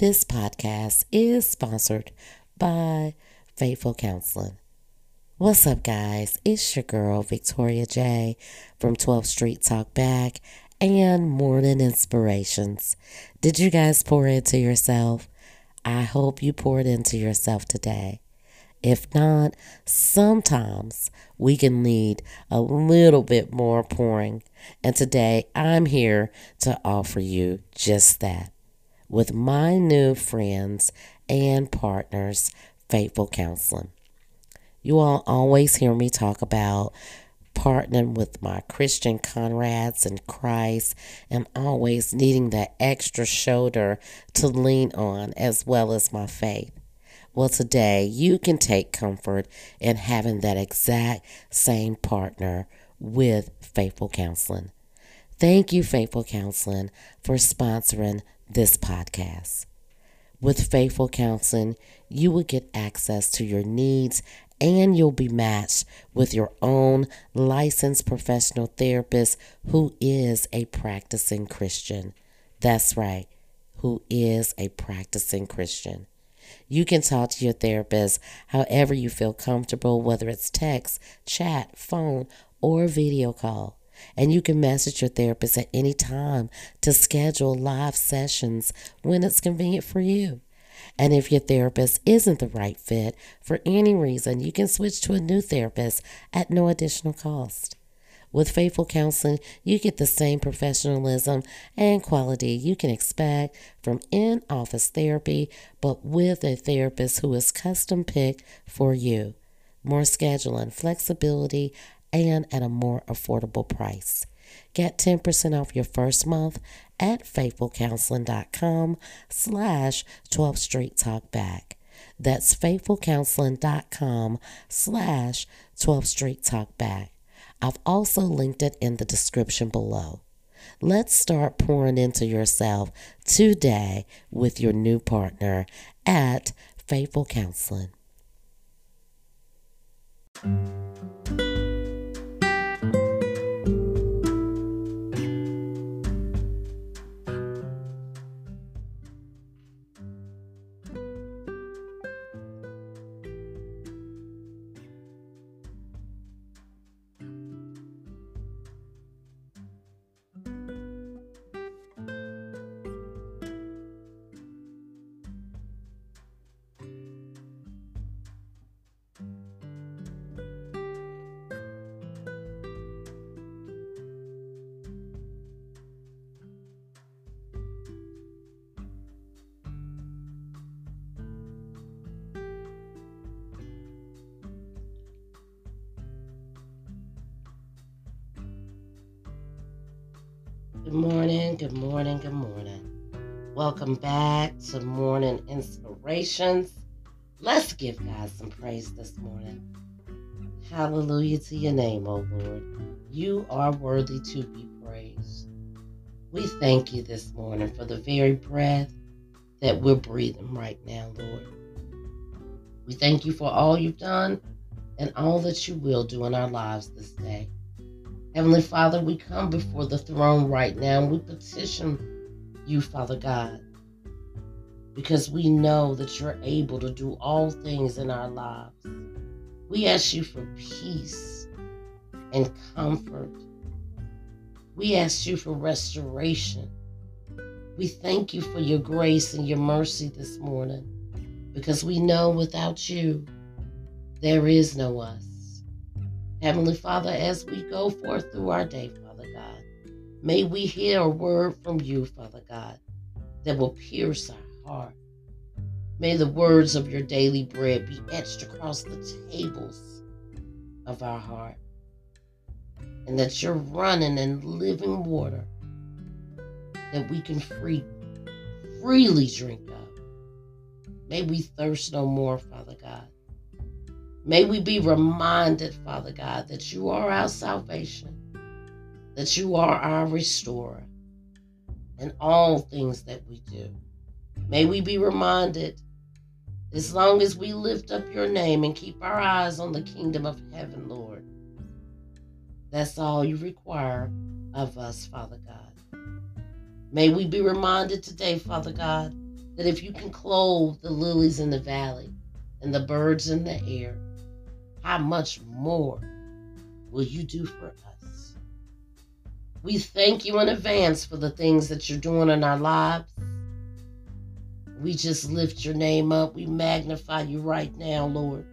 This podcast is sponsored by Faithful Counseling. What's up, guys? It's your girl, Victoria J. from 12th Street Talk Back and Morning Inspirations. Did you guys pour into yourself? I hope you poured into yourself today. If not, sometimes we can need a little bit more pouring. And today I'm here to offer you just that with my new friends and partners, Faithful Counseling. You all always hear me talk about partnering with my Christian comrades in Christ and always needing that extra shoulder to lean on as well as my faith. Well, today you can take comfort in having that exact same partner with Faithful Counseling. Thank you, Faithful Counseling, for sponsoring this podcast. With Faithful Counseling, you will get access to your needs and you'll be matched with your own licensed professional therapist who is a practicing Christian. That's right, who is a practicing Christian. You can talk to your therapist however you feel comfortable, whether it's text, chat, phone, or video call. And you can message your therapist at any time to schedule live sessions when it's convenient for you. And if your therapist isn't the right fit for any reason, you can switch to a new therapist at no additional cost. With Faithful Counseling, you get the same professionalism and quality you can expect from in office therapy, but with a therapist who is custom picked for you. More scheduling, flexibility, and at a more affordable price. Get 10% off your first month at faithfulcounseling.com slash 12th Street Talk Back. That's faithfulcounseling.com slash 12th Street Talk Back. I've also linked it in the description below. Let's start pouring into yourself today with your new partner at Faithful Counseling. Good morning, good morning, good morning. Welcome back to Morning Inspirations. Let's give God some praise this morning. Hallelujah to your name, O Lord. You are worthy to be praised. We thank you this morning for the very breath that we're breathing right now, Lord. We thank you for all you've done and all that you will do in our lives this day. Heavenly Father, we come before the throne right now and we petition you, Father God, because we know that you're able to do all things in our lives. We ask you for peace and comfort. We ask you for restoration. We thank you for your grace and your mercy this morning because we know without you, there is no us. Heavenly Father, as we go forth through our day, Father God, may we hear a word from you, Father God, that will pierce our heart. May the words of your daily bread be etched across the tables of our heart, and that you're running and living water that we can free, freely drink of. May we thirst no more, Father God. May we be reminded, Father God, that you are our salvation, that you are our restorer in all things that we do. May we be reminded, as long as we lift up your name and keep our eyes on the kingdom of heaven, Lord. That's all you require of us, Father God. May we be reminded today, Father God, that if you can clothe the lilies in the valley and the birds in the air, how much more will you do for us? We thank you in advance for the things that you're doing in our lives. We just lift your name up. We magnify you right now, Lord.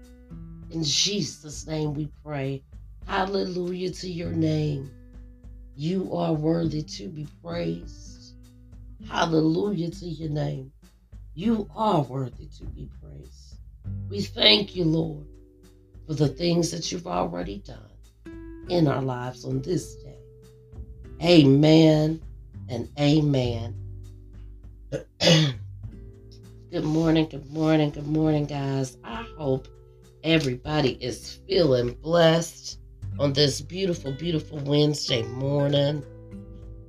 In Jesus' name we pray. Hallelujah to your name. You are worthy to be praised. Hallelujah to your name. You are worthy to be praised. We thank you, Lord, for the things that you've already done in our lives on this day. Amen and amen. good morning, good morning, good morning, guys. I hope everybody is feeling blessed on this beautiful, beautiful Wednesday morning.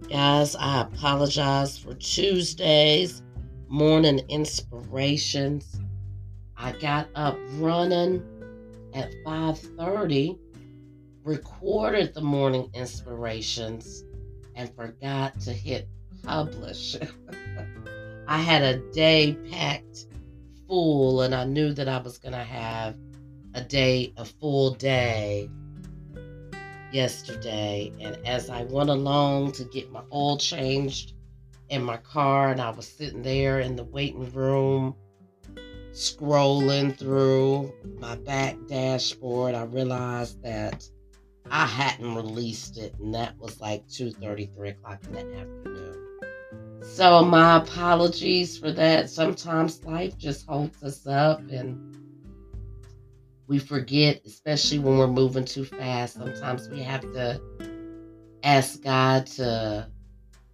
Guys, I apologize for Tuesdays morning inspirations. I got up running at 5:30, recorded the morning inspirations and forgot to hit publish. I had a day packed full and I knew that I was going to have a day, a full day yesterday. And as I went along to get my oil changed in my car, and I was sitting there in the waiting room, scrolling through my back dashboard, I realized that I hadn't released it, and that was like 2 3 o'clock in the afternoon. So, my apologies for that. Sometimes life just holds us up and we forget, especially when we're moving too fast. Sometimes we have to ask God to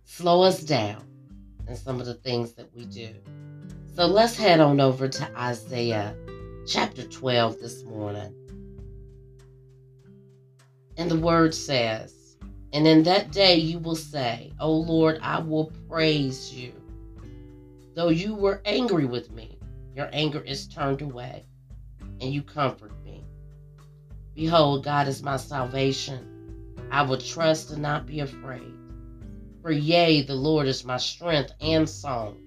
slow us down in some of the things that we do. So let's head on over to Isaiah chapter 12 this morning. And the word says, And in that day you will say, O Lord, I will praise you. Though you were angry with me, your anger is turned away and you comfort me. Behold, God is my salvation. I will trust and not be afraid. For yea, the Lord is my strength and song.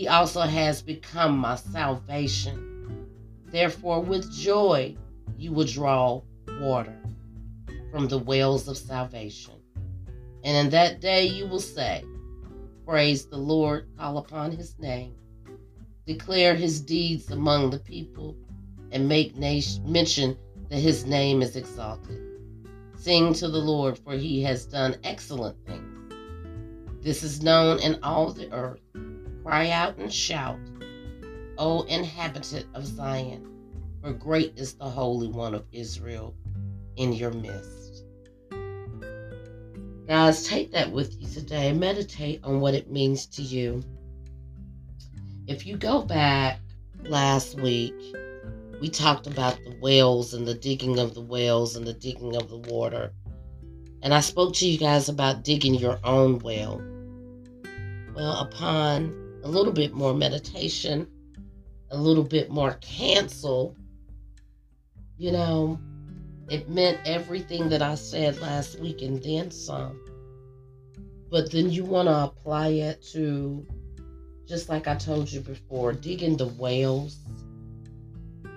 He also has become my salvation. Therefore, with joy, you will draw water from the wells of salvation. And in that day you will say, Praise the Lord, call upon his name, declare his deeds among the people and make mention that his name is exalted. Sing to the Lord, for he has done excellent things. This is known in all the earth. Cry out and mm. shout, O inhabitant of Zion, for great is the Holy One of Israel in your midst. Guys, take that with you today. Meditate on what it means to you. If you go back last week, we talked about the wells and the digging of the wells and the digging of the water. And I spoke to you guys about digging your own well. Well, upon a little bit more meditation, a little bit more cancel, you know, it meant everything that I said last week and then some. But then you want to apply it to, just like I told you before, digging the wells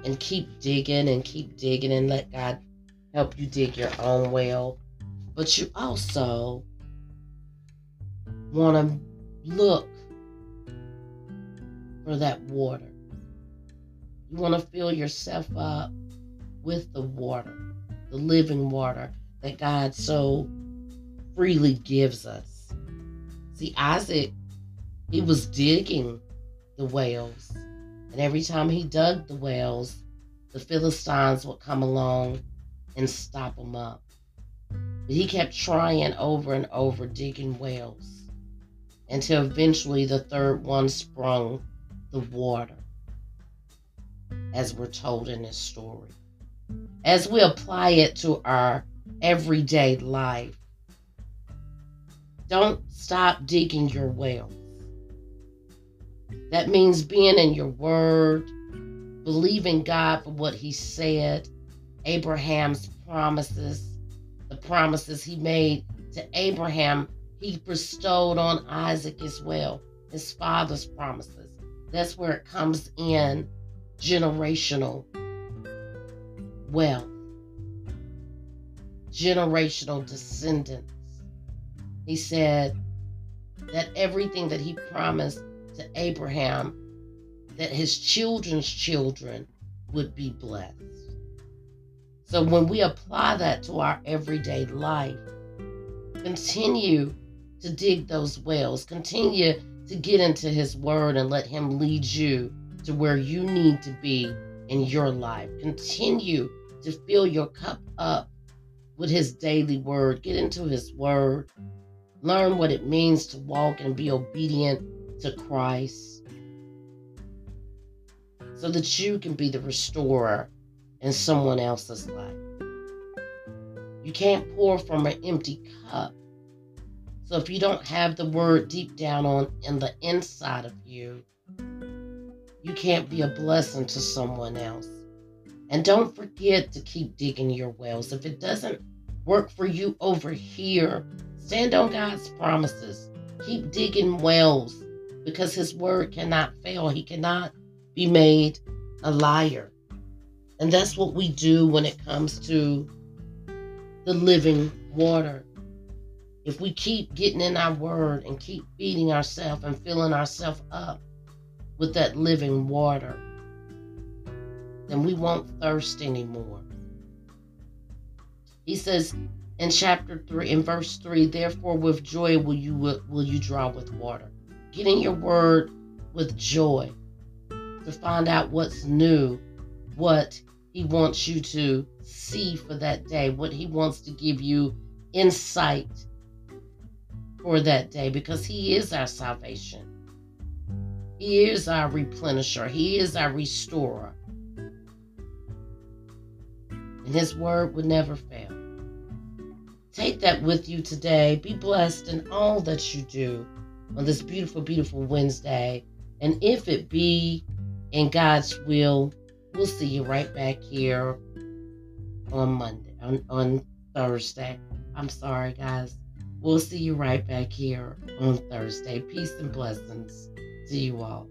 and keep digging and keep digging and let God help you dig your own well. But you also want to look for that water. You want to fill yourself up with the water, the living water that God so freely gives us. See, Isaac, he was digging the wells and every time he dug the wells, the Philistines would come along and stop him up. But he kept trying over and over, digging wells, until eventually the third one sprung the water, as we're told in this story. As we apply it to our everyday life, don't stop digging your wells. That means being in your word, believing God for what he said, Abraham's promises, the promises he made to Abraham, he bestowed on Isaac as well. his father's promises. That's where it comes in generational wealth, generational descendants. He said that everything that he promised to Abraham, that his children's children would be blessed. So when we apply that to our everyday life, continue to dig those wells, continue to get into his word and let him lead you to where you need to be in your life. Continue to fill your cup up with his daily word. Get into his word. Learn what it means to walk and be obedient to Christ so that you can be the restorer in someone else's life. You can't pour from an empty cup. So if you don't have the word deep down on in the inside of you, you can't be a blessing to someone else. And don't forget to keep digging your wells. If it doesn't work for you over here, stand on God's promises. Keep digging wells because his word cannot fail. He cannot be made a liar. And that's what we do when it comes to the living water. If we keep getting in our word and keep feeding ourselves and filling ourselves up with that living water, then we won't thirst anymore. He says in chapter 3 in verse 3, therefore with joy will you will you draw with water. Get in your word with joy to find out what's new, what he wants you to see for that day, what He wants to give you insight for that day, because He is our salvation. He is our replenisher, He is our restorer. And His word would never fail. Take that with you today. Be blessed in all that you do on this beautiful, beautiful Wednesday. And if it be in God's will, we'll see you right back here on Monday, on, on Thursday. I'm sorry, guys. We'll see you right back here on Thursday. Peace and blessings to you all.